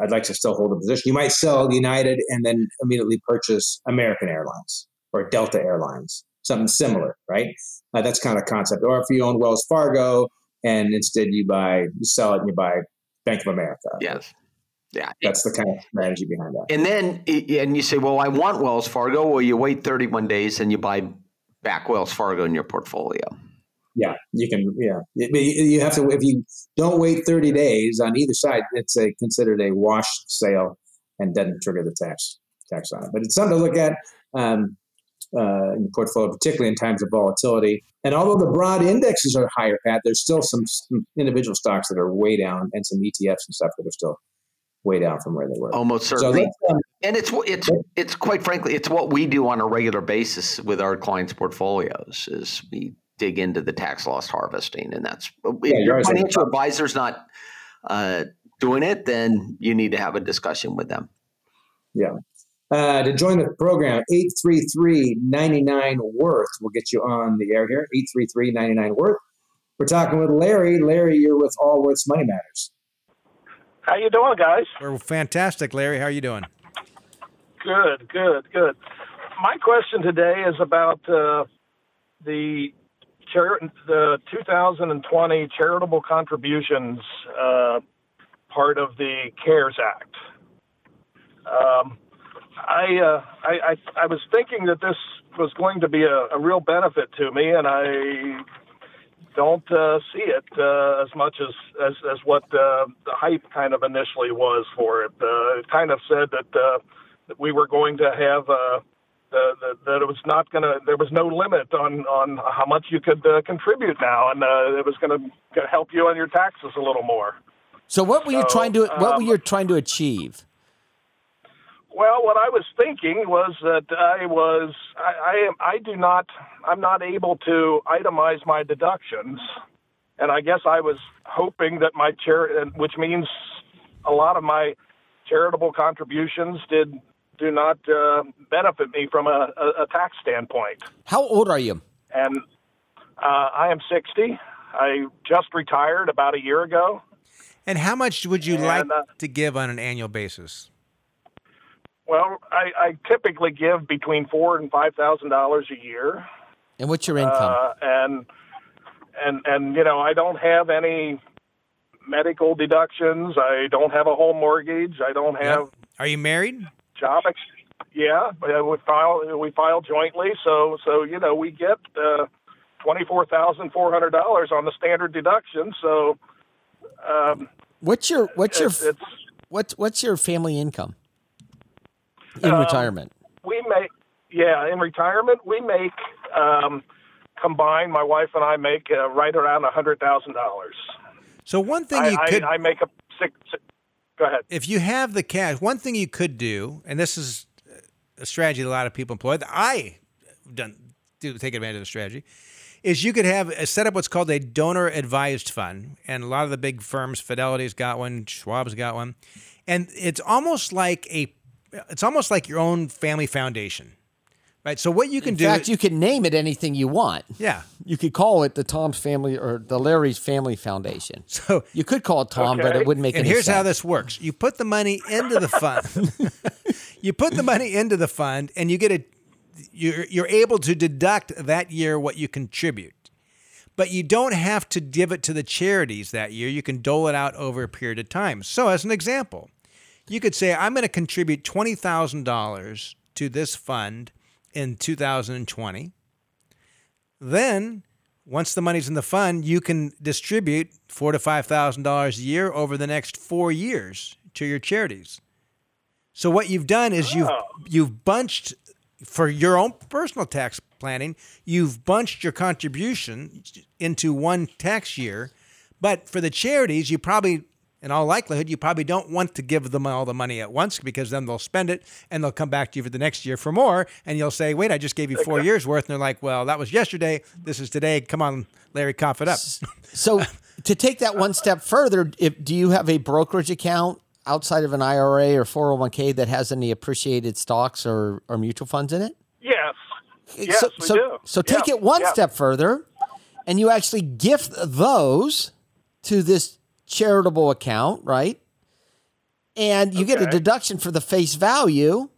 S2: I'd like to still hold a position. You might sell United and then immediately purchase American Airlines or Delta Airlines, something similar, right? Uh, that's kind of the concept. Or if you own Wells Fargo and instead you buy, you sell it and you buy Bank of America.
S3: Yes. Yeah.
S2: That's the kind of strategy behind that.
S3: And then, and you say, well, I want Wells Fargo. Well, you wait 31 days and you buy back Wells Fargo in your portfolio.
S2: Yeah, you can. Yeah, you have to. If you don't wait 30 days on either side, it's a considered a wash sale and doesn't trigger the tax tax on it. But it's something to look at um, uh, in the portfolio, particularly in times of volatility. And although the broad indexes are higher, Pat, there's still some, some individual stocks that are way down, and some ETFs and stuff that are still way down from where they were.
S3: Almost certainly. So um, and it's it's it's quite frankly, it's what we do on a regular basis with our clients' portfolios. Is we dig into the tax loss harvesting, and that's yeah, if your financial advisor's not uh, doing it, then you need to have a discussion with them.
S2: Yeah. Uh, to join the program, 833-99 Worth will get you on the air here. 833-99 Worth. We're talking with Larry. Larry, you're with Allworth's Money Matters.
S10: How you doing, guys?
S7: We're fantastic, Larry. How are you doing?
S10: Good, good, good. My question today is about uh, the char- the 2020 charitable contributions uh, part of the CARES Act. Um, I, uh, I, I I was thinking that this was going to be a, a real benefit to me, and I don't uh, see it uh, as much as as, as what uh, the hype kind of initially was for it. Uh, it kind of said that, uh, that we were going to have uh, the, the, that it was not going to there was no limit on on how much you could uh, contribute now, and uh, it was going to help you on your taxes a little more.
S6: So what were you trying to what um, were you trying to achieve?
S10: Well, what I was thinking was that I was I, I am I do not I'm not able to itemize my deductions, and I guess I was hoping that my chair, which means a lot of my charitable contributions did do not uh, benefit me from a, a, a, tax standpoint.
S6: How old are you?
S10: And uh, I am 60. I just retired about a year ago.
S7: And how much would you and, like uh, to give on an annual basis?
S10: Well, I, I typically give between four and five thousand dollars a year.
S6: And what's your income? Uh,
S10: and and and you know, I don't have any medical deductions. I don't have a home mortgage. I don't have. Yep.
S7: Are you married?
S10: Job. Yeah, we file we file jointly. So so you know we get uh, twenty four thousand four hundred dollars on the standard deduction. So. Um,
S6: what's your what's your what's what's your family income? in um, retirement?
S10: We make, yeah, in retirement we make um, combined. My wife and I make uh, right around a hundred thousand dollars.
S7: So one thing you
S10: I,
S7: could,
S10: I, I make a six, six. Go ahead.
S7: If you have the cash, one thing you could do, and this is a strategy that a lot of people employ. That I done do take advantage of the strategy is you could have a, set up what's called a donor advised fund, and a lot of the big firms, Fidelity's got one, Schwab's got one, and it's almost like a it's almost like your own family foundation. Right. So what you can
S6: In
S7: do in
S6: fact, you can name it anything you want.
S7: Yeah.
S6: You could call it the Tom's Family or the Larry's Family Foundation.
S7: So
S6: you could call it Tom,
S10: okay.
S6: but it wouldn't make
S7: and
S6: any
S7: here's
S6: sense.
S7: how this works. You put the money into the fund. you put the money into the fund and you get a you're you're able to deduct that year what you contribute. But you don't have to give it to the charities that year. You can dole it out over a period of time. So as an example, you could say, I'm going to contribute $20,000 to this fund in 2020. Then, once the money's in the fund, you can distribute four to five thousand dollars a year over the next four years to your charities. So what you've done is you've oh. you've bunched for your own personal tax planning, you've bunched your contribution into one tax year. But for the charities, you probably in all likelihood, you probably don't want to give them all the money at once because then they'll spend it and they'll come back to you for the next year for more. And you'll say, wait, I just gave you four years worth. And they're like, well, that was yesterday. This is today. Come on, Larry, cough it up.
S6: So to take that one step further, if, do you have a brokerage account outside of an IRA or 401k that has any appreciated stocks or, or mutual funds in it?
S10: Yes. Eh, yes,
S6: so,
S10: we
S6: so,
S10: do.
S6: So take it one step further and you actually gift those to this charitable account, right? And you okay. get a deduction for the face value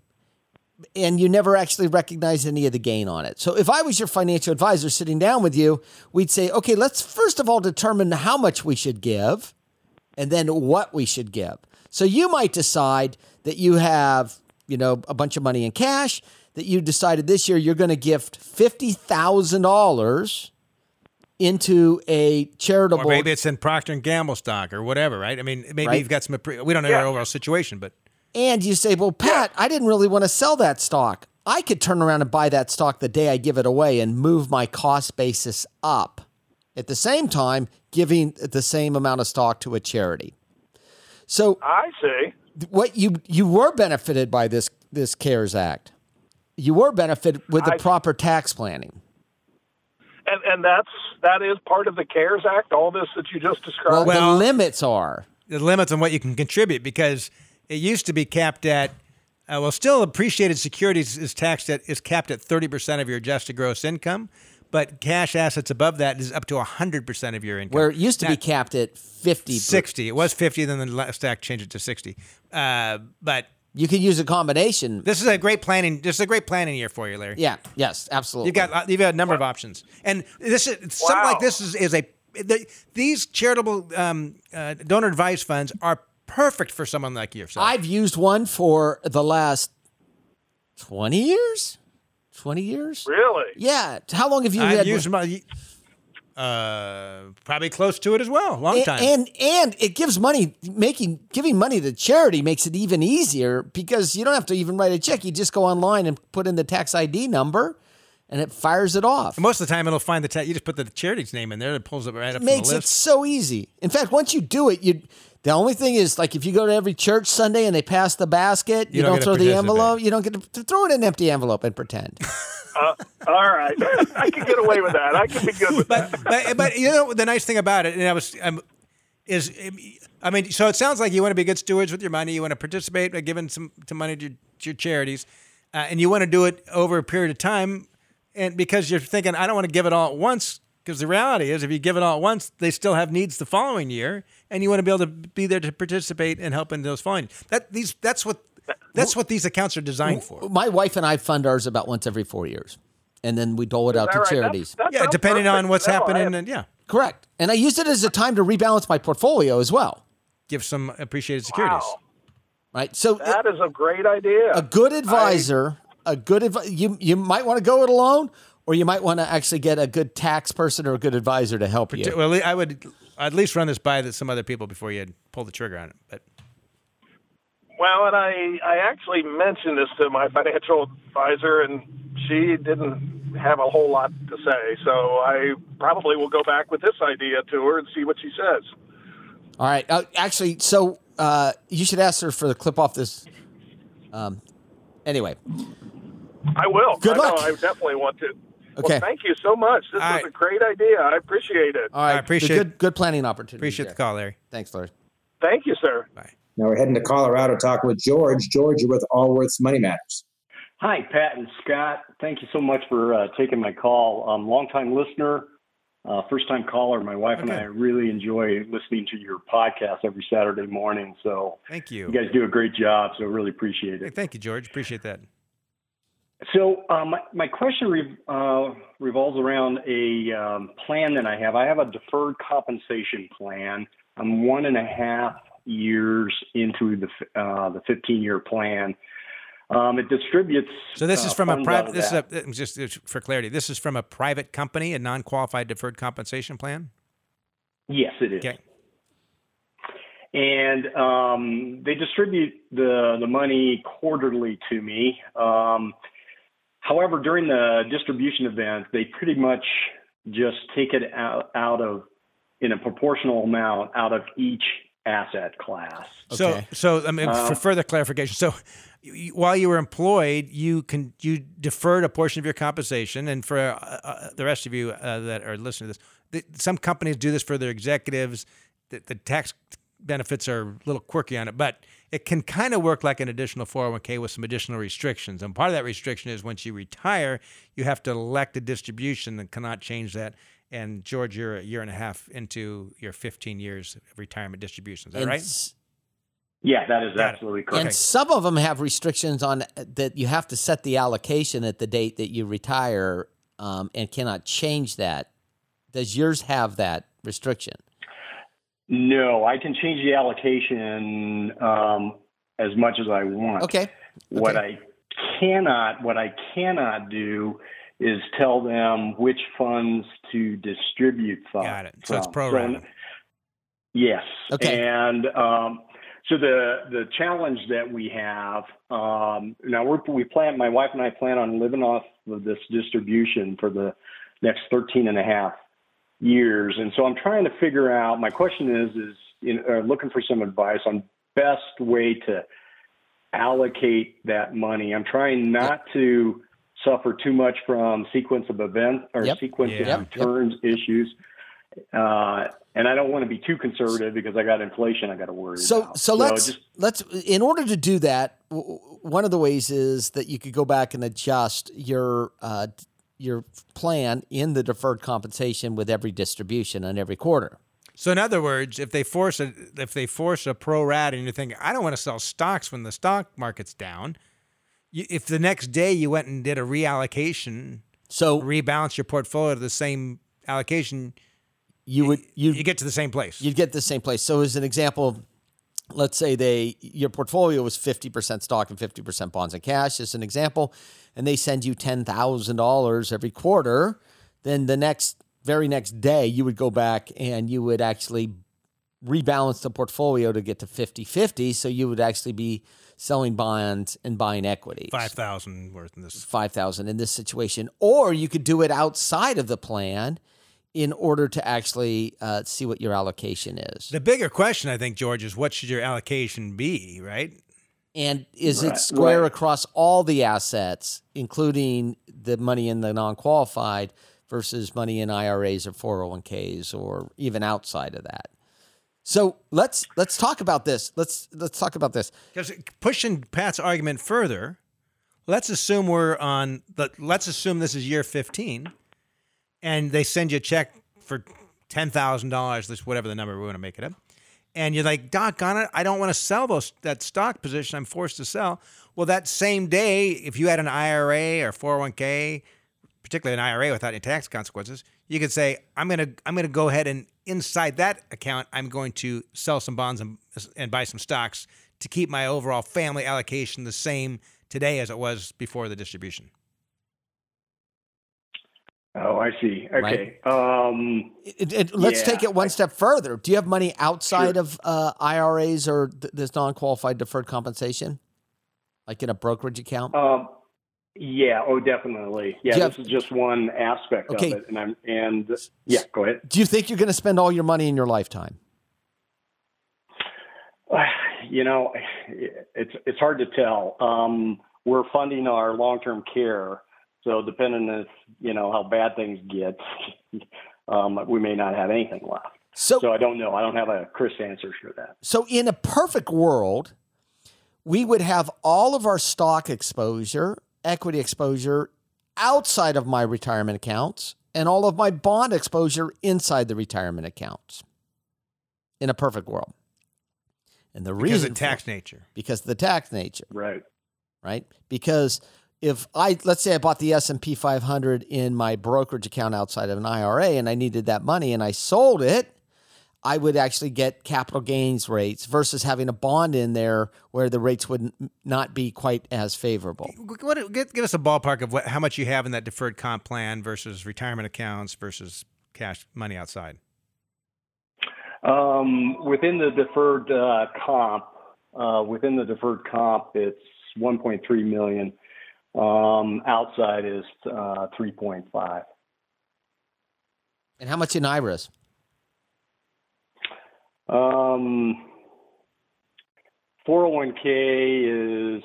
S6: and you never actually recognize any of the gain on it. So if I was your financial advisor sitting down with you, we'd say, okay, let's first of all determine how much we should give and then what we should give. So you might decide that you have, you know, a bunch of money in cash that you decided this year you're going to gift $50,000 into a charitable
S7: Or maybe it's in Procter and Gamble stock or whatever, right? I mean, maybe
S6: Right.
S7: you've got some. We don't know your overall situation, but
S6: and you say, "Well, Pat, I didn't really want to sell that stock. I could turn around and buy that stock the day I give it away and move my cost basis up. At the same time, giving the same amount of stock to a charity." So
S10: I see.
S6: what you you were benefited by this this CARES Act. You were benefited with the
S10: I-
S6: proper tax planning.
S10: And and that's that is part of the CARES Act. All this that you just
S6: Well,
S10: described.
S7: Well-
S6: the limits are.
S7: the limits on what you can contribute because it used to be capped at. Uh, well, still, appreciated securities is taxed at is capped at thirty percent of your adjusted gross income, but cash assets above that is up to hundred percent of your income.
S6: Where it used to
S7: Now-
S6: be capped at 50.
S7: 60. It was 50, then the last act changed it to 60. Uh, but
S6: You can use a combination.
S7: this is a great planning. This is a great planning year for you, Larry.
S6: Yeah, yes, absolutely.
S7: You've got you've got a number of options, and this is something like this is, is a the, these charitable um, uh, donor advised funds are perfect for someone like yourself.
S6: I've used one for the last 20 years? 20 years?
S10: really?
S6: Yeah. How long have you
S7: I've
S6: had
S7: used my uh, probably close to it as well. Long
S6: and,
S7: time.
S6: and and it gives money making giving money to charity makes it even easier because you don't have to even write a check. You just go online and put in the tax ID number and it fires it off.
S7: Most of the time, it'll find the tax. you just put the charity's name in there. And it pulls it right up
S6: It makes it so easy. In fact, once you do it, you the only thing is like if you go to every church Sunday and they pass the basket, you,
S7: You don't
S6: don't, throw the envelope. You don't get to, to throw it in an empty envelope and pretend.
S10: Uh, all right. I can get away with that. I can be good with that.
S7: but but you know the nice thing about it, and I was um, is I mean, so it sounds like you want to be good stewards with your money. You want to participate by giving some to money to your, to your charities, uh, and you want to do it over a period of time, and because you're thinking, I don't want to give it all at once. Because the reality is, if you give it all at once, they still have needs the following year, and you want to be able to be there to participate and help in those following. That these that's what that's what these accounts are designed for.
S6: My wife and I fund ours about once every four years, and then we dole it out to
S10: right?
S6: charities.
S10: That- that
S7: Yeah, depending
S10: perfect.
S7: on what's
S10: No,
S7: happening, and yeah,
S6: Correct. And I use it as a time to rebalance my portfolio as well.
S7: give some appreciated securities.
S10: Wow.
S6: Right. So
S10: That is a great idea.
S6: a good advisor, a good advi- you you might want to go it alone, or you might want to actually get a good tax person or a good advisor to help you.
S7: Well, I would at least run this by some other people before you pull the trigger on it. But
S10: Well, and I I actually mentioned this to my financial advisor, and she didn't have a whole lot to say. So I probably will go back with this idea to her and see what she says.
S6: All right. Uh, actually, so uh, you should ask her for the clip off this. Um, anyway,
S10: I will.
S6: Good
S10: I know,
S6: luck.
S10: I definitely want to.
S6: Okay.
S10: Well, thank you so much. This
S7: All
S10: was
S7: right.
S10: a great idea. I appreciate it.
S6: all right.
S7: I appreciate-
S6: the good good planning opportunity.
S7: appreciate the call, Larry.
S6: Thanks, Larry.
S10: Thank you, sir.
S2: Now we're heading to Colorado talking with George. George, you're with Allworth's Money Matters.
S11: Hi, Pat and Scott. Thank you so much for uh, taking my call. Um, longtime listener, uh, first time caller. My wife and I really enjoy listening to your podcast every Saturday morning. So
S7: Thank
S11: you
S7: you.
S11: guys do a great job. So really appreciate
S7: Hey,
S11: it.
S7: Thank you, George. Appreciate that.
S11: So uh, my, my question re- uh, revolves around a um, plan that I have. I have a deferred compensation plan. I'm one and a half years into the uh, the 15 year plan. Um, it distributes.
S7: So this is
S11: uh,
S7: from a private. This is a uh, just uh, for clarity. This is from a private company, a non-qualified deferred compensation plan.
S11: Yes, it is.
S7: Okay.
S11: And um, they distribute the the money quarterly to me. Um, however, during the distribution event, they pretty much just take it out out of in a proportional amount out of each asset class. Okay.
S7: So, so I mean, for
S11: Uh,
S7: further clarification, so you- you, while you were employed, you can you deferred a portion of your compensation, and for uh, uh, the rest of you uh, that are listening to this, the, some companies do this for their executives. The, the tax benefits are a little quirky on it, but it can kind of work like an additional 401k with some additional restrictions. And part of that restriction is once you retire, you have to elect a distribution and cannot change that. And George, you're a year and a half into your 15 years of retirement distributions. Is that
S6: And
S7: right?
S6: s-
S11: Yeah, that is
S7: Got it.
S11: absolutely correct.
S6: And some of them have restrictions on that you have to set the allocation at the date that you retire um, and cannot change that. Does yours have that restriction?
S11: No, I can change the allocation um, as much as I want.
S6: Okay.
S11: What I cannot, what I cannot do is tell them which funds to distribute funds.
S7: Got it. So it's
S11: from.
S7: pro
S11: So- Yes.
S6: Okay.
S11: And um, so the the challenge that we have um, now we're, we plan my wife and I plan on living off of this distribution for the next 13 and a half years, and so I'm trying to figure out. My question is is know, uh, looking for some advice on best way to allocate that money. I'm trying not to suffer too much from sequence of events or
S6: Yep.
S11: sequence
S7: Yeah.
S11: of returns issues. Uh, and I don't want to be too conservative because I got inflation I got to worry
S6: So
S11: about.
S6: so let's
S11: just
S6: let's in order to do that, w- w- one of the ways is that you could go back and adjust your uh, your plan in the deferred compensation with every distribution on every quarter.
S7: So in other words, if they force a if they force a pro rata and you're thinking, I don't want to sell stocks when the stock market's down, you, if the next day you went and did a reallocation,
S6: So
S7: rebalance your portfolio to the same allocation,
S6: you would you
S7: you get to the same place.
S6: you'd get the same place. So as an example, let's say they your portfolio was 50% stock and 50% bonds and cash as an example, and they send you $10,000 every quarter, then the next very next day you would go back and you would actually rebalance the portfolio to get to 50-50, so you would actually be selling bonds and buying equities.
S7: Five thousand worth in this.
S6: 5000 in this situation or you could do it outside of the plan in order to actually uh, see what your allocation is
S7: The bigger question, I think, George, is what should your allocation be, right?
S6: and is it square
S11: right.
S6: across all the assets including the money in the non-qualified versus money in iras or 401ks or even outside of that so let's let's talk about this let's let's talk about this
S7: Because pushing Pat's argument further, let's assume we're on the. Let's assume this is year fifteen, and they send you a check for ten thousand dollars. This whatever the number we want to make it up, and you're like, "Doggone it, I don't want to sell those that stock position. I'm forced to sell." Well, that same day, if you had an IRA or 401k, particularly an IRA without any tax consequences, you could say, "I'm gonna I'm gonna go ahead and inside that account, I'm going to sell some bonds and, and buy some stocks to keep my overall family allocation the same today as it was before the distribution."
S11: oh, I see. Okay. Um,
S6: It- it- let's
S11: Yeah,
S6: take it one
S11: I-
S6: step further. Do you have money outside
S11: Sure.
S6: of uh, IRAs or th- this non-qualified deferred compensation, like in a brokerage account?
S11: um, yeah. Oh, definitely. Yeah.
S6: Jeff-
S11: this is just one aspect
S6: Okay.
S11: of it, and I'm and yeah. Go ahead.
S6: Do you think you're going to spend all your money in your lifetime?
S11: You know, it's it's hard to tell. Um, we're funding our long-term care, so depending on you know how bad things get, um, we may not have anything left.
S6: So,
S11: So I don't know. I don't have a crisp answer for that.
S6: so in a perfect world, we would have all of our stock exposure, equity exposure outside of my retirement accounts and all of my bond exposure inside the retirement accounts. In a perfect world. And the
S7: Because
S6: reason
S7: of
S6: for-
S7: tax nature.
S6: because of the tax nature.
S11: Right.
S6: right? Because if I let's say I bought the S&P 500 in my brokerage account outside of an IRA and I needed that money and I sold it, I would actually get capital gains rates versus having a bond in there where the rates would not be quite as favorable.
S7: What, give, give us a ballpark of what, how much you have in that deferred comp plan versus retirement accounts versus cash money outside.
S11: Um, within the deferred uh, comp, uh, within the deferred comp, it's 1.3 million. Um, outside is uh, 3.5.
S6: And how much in IRAs?
S11: Um, 401k is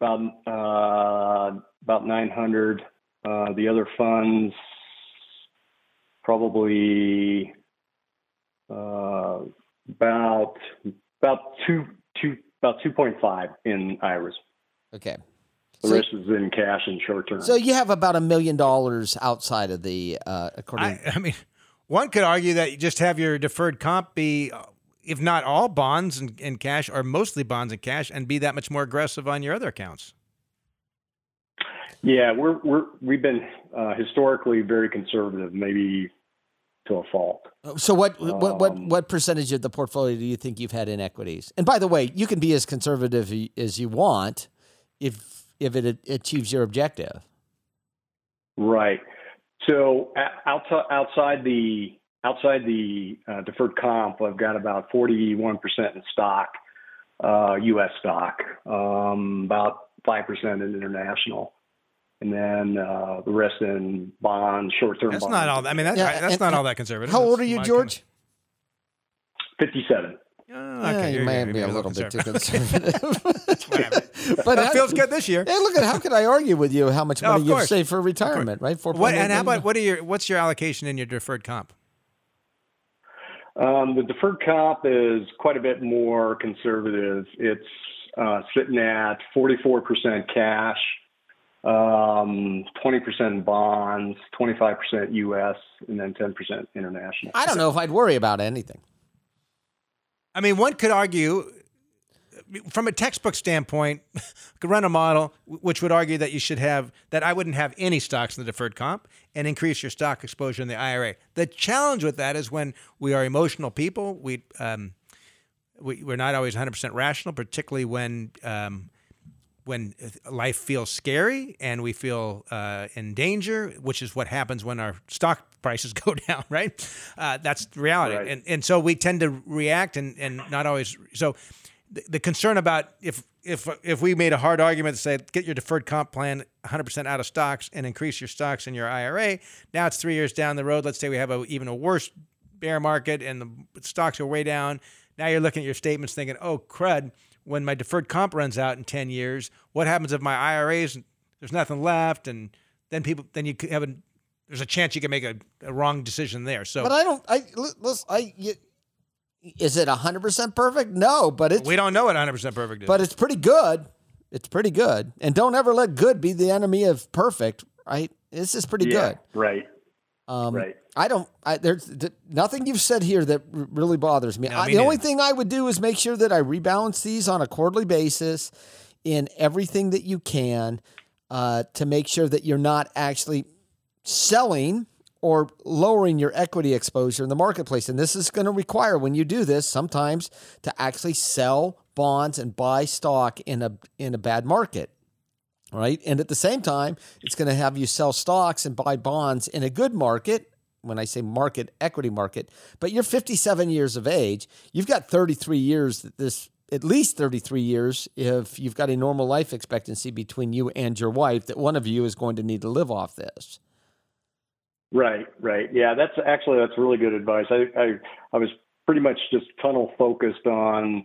S11: about uh, about 900. Uh, the other funds probably uh, about about two two about 2.5 in IRAs.
S6: Okay.
S11: The
S6: So-
S11: rest is in cash and short term.
S6: So you have about a million dollars outside of the uh, according
S7: I, I mean, one could argue that you just have your deferred comp be, uh, if not all bonds and, and cash, or mostly bonds and cash, and be that much more aggressive on your other accounts.
S11: Yeah, we're we're we've been uh, historically very conservative. Maybe to a fault.
S6: So what what what
S11: Um,
S6: what percentage of the portfolio do you think you've had in equities? And by the way, you can be as conservative as you want if if it achieves your objective.
S11: Right. So outside outside the outside the uh, deferred comp, I've got about forty one percent in stock, uh, U.S. stock, um, about five percent in international, and then uh, the rest in bonds, short term.
S7: That's
S11: bonds.
S7: not all. I mean, that's,
S6: Yeah,
S7: that's
S6: and-
S7: not all that conservative.
S6: How old are you,
S7: my
S6: George?
S11: Fifty seven.
S7: Kind of,
S6: Yeah,
S7: okay,
S6: you
S7: you're-
S6: may
S7: you're
S6: be a little bit too conservative.
S7: Whatever.
S6: but
S7: that feels good this year.
S6: Hey, look at how could I argue with you how much
S7: No,
S6: money
S7: of
S6: you've
S7: course.
S6: saved for retirement, right? Four
S7: What and how about what are your what's your allocation in your deferred comp?
S11: Um, the deferred comp is quite a bit more conservative. It's uh, sitting at 44% cash, um, 20% bonds, 25% U.S., and then 10% international.
S6: I don't know if I'd worry about anything.
S7: I mean, one could argue from a textbook standpoint, could run a model which would argue that you should have that I wouldn't have any stocks in the deferred comp and increase your stock exposure in the IRA. The challenge with that is when we are emotional people, we um, we, we're not always 100% rational, particularly when um, when life feels scary and we feel uh, in danger, which is what happens when our stock prices go down, right? Uh, that's the reality.
S11: Right.
S7: And, and so we tend to react and, and not always. So the, concern about if, if, if we made a hard argument to say, get your deferred comp plan 100% out of stocks and increase your stocks in your IRA, now it's three years down the road. Let's say we have a, even a worse bear market and the stocks are way down. Now you're looking at your statements thinking, oh, crud, when my deferred comp runs out in 10 years, what happens if my IRAs, there's nothing left? And then people, then you have a, there's a chance you can make a, a wrong decision there. So
S6: But I don't. I li- listen. I is it hundred percent perfect? No, but it's
S7: we don't know what 100% perfect is.
S6: but it's pretty good. It's pretty good. And don't ever let good be the enemy of perfect. Right? This is pretty
S11: yeah,
S6: good.
S11: right.
S6: Um,
S11: Right.
S6: I don't. I, there's th- nothing you've said here that r- really bothers me.
S7: No,
S6: I,
S7: me
S6: the only thing I would do is make sure that I rebalance these on a quarterly basis in everything that you can uh, to make sure that you're not actually selling or lowering your equity exposure in the marketplace. And this is going to require, when you do this, sometimes to actually sell bonds and buy stock in a in a bad market right? And at the same time, it's going to have you sell stocks and buy bonds in a good market. When I say market, equity market, but you're 57 years of age, you've got 33 years. that This at least 33 years if you've got a normal life expectancy between you and your wife. That one of you is going to need to live off this.
S11: Right, right. Yeah, that's actually that's really good advice. I I, I was pretty much just tunnel focused on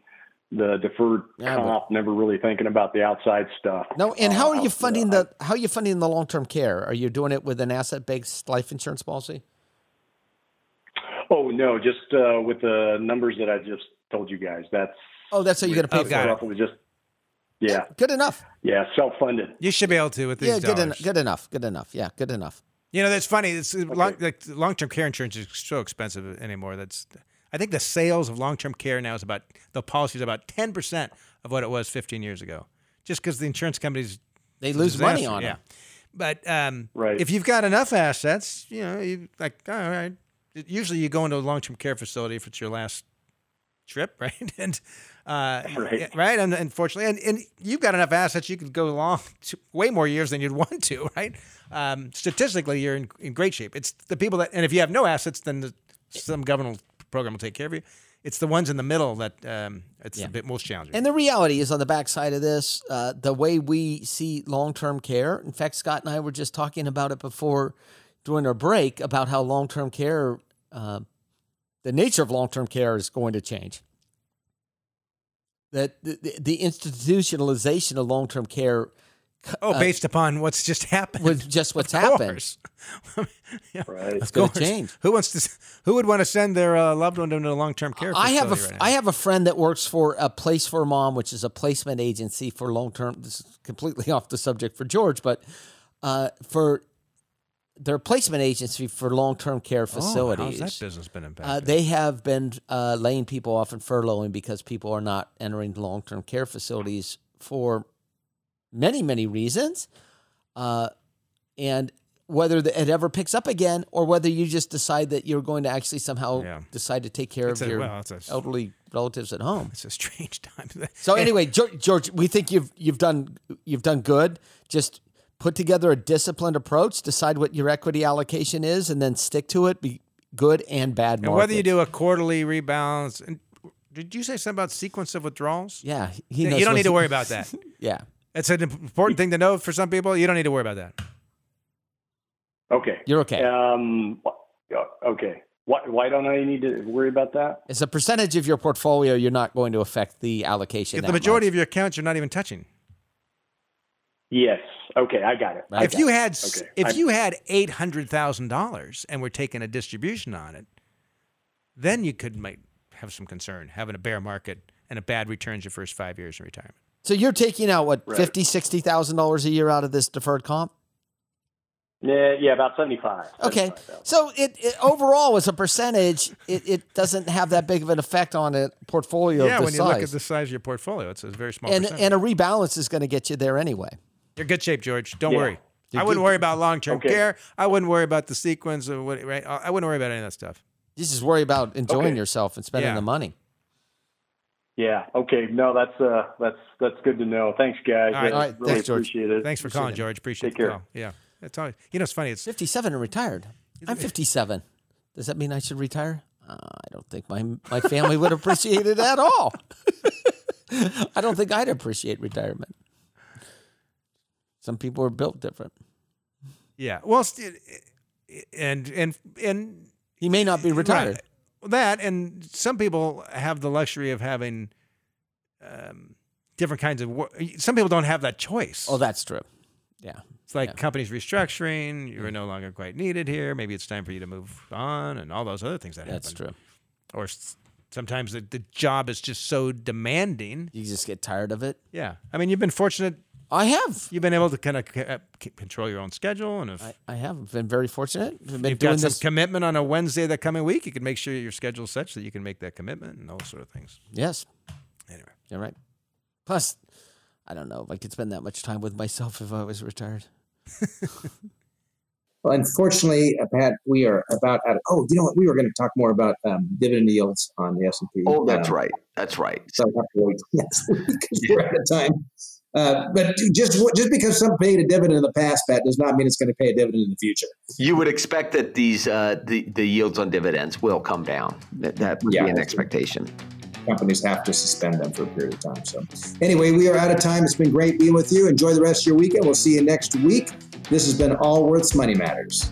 S11: the deferred
S6: Yeah, but-
S11: comp, never really thinking about the outside stuff.
S6: No, and how are
S11: Uh,
S6: you funding
S11: uh,
S6: the how are you funding the long term care? Are you doing it with an asset based life insurance policy?
S11: Oh no, just uh, with the numbers that I just told you guys. That's
S6: Oh, that's how you're going to pay
S7: Oh,
S6: for
S7: got
S6: it.
S7: it.
S11: roughly just yeah,
S6: Good enough.
S11: yeah, self funded.
S7: you should be able to with these
S6: Yeah, good, en- good enough. Good enough. Yeah, good enough.
S7: You know, that's funny. It's long, like long-term care insurance is so expensive anymore. That's I think the sales of long-term care now is about the policy is about ten percent of what it was 15 years ago, just because the insurance companies
S6: They lose money
S7: disaster,
S6: on
S7: yeah.
S6: it.
S7: But um,
S11: Right.
S7: if you've got enough assets, you know, you like all right. Usually, you go into a long-term care facility if it's your last trip, right? And uh,
S11: Right.
S7: right. And unfortunately, and, and you've got enough assets, you could go long to way more years than you'd want to, right? Um, statistically, you're in, in great shape. It's the people that, and if you have no assets, then the, some government program will take care of you. It's the ones in the middle that um, it's
S6: Yeah.
S7: a bit most challenging.
S6: And the reality is on the backside of this, uh, the way we see long term care. In fact, Scott and I were just talking about it before during our break about how long term care, uh, the nature of long term care is going to change. That the, the, the institutionalization of long term care
S7: oh,
S6: uh,
S7: based upon what's just happened.
S6: was just what's
S7: Of
S6: happened.
S7: Yeah,
S11: Right.
S7: of
S6: It's gonna change.
S7: Who wants to? Who would want to send their uh, loved one into a long-term care?
S6: I have a
S7: facility
S6: f-
S7: right
S6: I have a friend that works for a Place for Mom, which is a placement agency for long term. This is completely off the subject for George, but uh, for their placement agency for long term care facilities.
S7: Oh, how's that business been impacted?
S6: Uh, they have been uh, laying people off and furloughing because people are not entering long term care facilities for many, many reasons. Uh, and whether it ever picks up again or whether you just decide that you're going to actually somehow
S7: Yeah.
S6: decide to take care
S7: It's
S6: of
S7: a-
S6: your
S7: well, a-
S6: elderly relatives at home.
S7: It's a strange time.
S6: So anyway, George, George, we think you've you've done you've done good. Just put together a disciplined approach, decide what your equity allocation is, and then stick to it. Be good and bad.
S7: And whether you do a quarterly rebalance, and did you say something about sequence of withdrawals?
S6: yeah, he
S7: you don't need to worry about that.
S6: Yeah,
S7: It's an important thing to know for some people. You don't need to worry about that.
S11: Okay.
S6: you're okay.
S11: Um. Okay. Why, why don't I need to worry about that?
S6: As a percentage of your portfolio, you're not going to affect the allocation.
S7: If
S6: that
S7: the majority
S6: much.
S7: of your accounts you're not even touching.
S11: Yes. Okay. I got it.
S6: Right.
S7: if you had
S11: Okay.
S7: if
S11: I-
S7: you had eight hundred thousand dollars and were taking a distribution on it, then you could might have some concern having a bear market and a bad returns your first five years in retirement.
S6: so you're taking out what
S11: Right.
S6: fifty, sixty thousand dollars a year out of this deferred comp.
S11: Yeah. Yeah. About seventy-five.
S6: Okay,
S11: 75,000.
S6: so it, it overall as a percentage, it, it doesn't have that big of an effect on a portfolio
S7: yeah,
S6: of
S7: when you
S6: size.
S7: look at the size of your portfolio, it's a very small
S6: and
S7: percentage.
S6: and a rebalance is going to get you there anyway.
S7: You're good shape, George. Don't
S11: Yeah.
S7: worry.
S6: You're
S7: I wouldn't
S6: good-
S7: worry about long term
S11: Okay.
S7: care. I wouldn't worry about the sequence of what right. I I wouldn't worry about any of that stuff.
S6: You just worry about enjoying
S11: Okay.
S6: yourself and spending
S7: Yeah.
S6: the money.
S11: Yeah. Okay. No, that's uh, that's that's good to know. Thanks, guys.
S7: All right.
S11: I
S6: All right.
S11: Really
S6: Thanks, George.
S11: appreciate it.
S7: Thanks for
S6: Appreciate
S7: calling,
S6: it.
S7: George. Appreciate it.
S11: Take
S7: the
S11: care.
S7: call. Yeah, it's always you know it's funny. It's
S6: 57 and retired. I'm 57. Does that mean I should retire? Uh, I don't think my my family would appreciate it at all. I don't think I'd appreciate retirement. Some people are built different.
S7: yeah. Well, st- and and and
S6: He may not be retired.
S7: Right. That and some people have the luxury of having um, different kinds of work. Some people don't have that choice.
S6: Oh, that's true. Yeah.
S7: It's like
S6: yeah.
S7: companies restructuring. You're no longer quite needed here. Maybe it's time for you to move on, and all those other things that
S6: That's
S7: happen.
S6: That's true.
S7: Or sometimes the, the job is just so demanding.
S6: You just get tired of it.
S7: Yeah, I mean, you've been fortunate.
S6: I have.
S7: You've been able to kind of control your own schedule, and if
S6: I, I have been very fortunate. I've been
S7: you've
S6: doing
S7: got some
S6: this.
S7: commitment on a Wednesday that coming week, you can make sure your schedule is such that you can make that commitment and those sort of things.
S6: yes,
S7: Anyway,
S6: you're right. Plus, I don't know if I could spend that much time with myself if I was retired.
S2: Well, unfortunately, uh, Pat, we are about out of. Oh, you know what? We were going to talk more about um, dividend yields on the S and P.
S3: Oh, that's right. That's right.
S2: So I have to wait next week because we're out of time. Uh, but just just because some paid a dividend in the past, Pat, does not mean it's going to pay a dividend in the future.
S3: You would expect that these uh, the the yields on dividends will come down. That that would
S2: Yeah,
S3: be an expectation.
S2: Companies have to suspend them for a period of time. So, anyway, we are out of time. It's been great being with you. Enjoy the rest of your weekend. We'll see you next week. This has been Allworth's Money Matters.